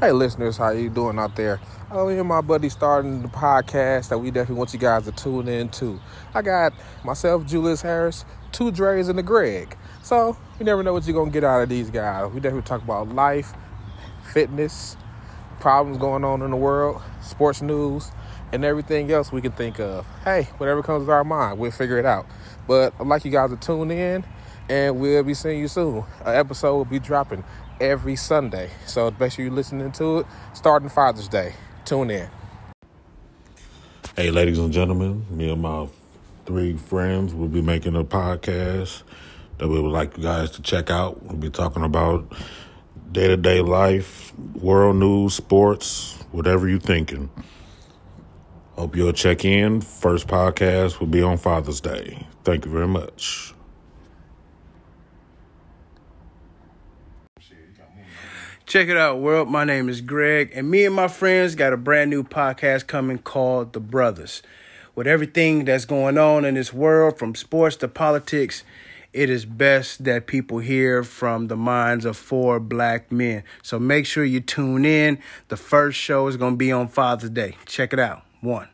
Hey, listeners, how you doing out there? Oh, me and my buddy starting the podcast that we definitely want you guys to tune in to. I got myself, Julius Harris, two Dre's, and the Greg. So you never know what you're gonna get out of these guys. We definitely talk about life, fitness, problems going on in the world, sports news, and everything else we can think of. Hey, whatever comes to our mind, we'll figure it out. But I'd like you guys to tune in, and we'll be seeing you soon. An episode will be dropping every Sunday. So make sure you're listening to it starting Father's Day. Tune in. Hey, ladies and gentlemen, me and my three friends will be making a podcast that we would like you guys to check out. We'll be talking about day to day life, world news, sports, whatever you're thinking. Hope you'll check in. First podcast will be on Father's Day. Thank you very much. Check it out, world. My name is Greg, and me and my friends got a brand new podcast coming called The Brothers. With everything that's going on in this world, from sports to politics, it is best that people hear from the minds of four black men. So make sure you tune in. The first show is going to be on Father's Day. Check it out. One.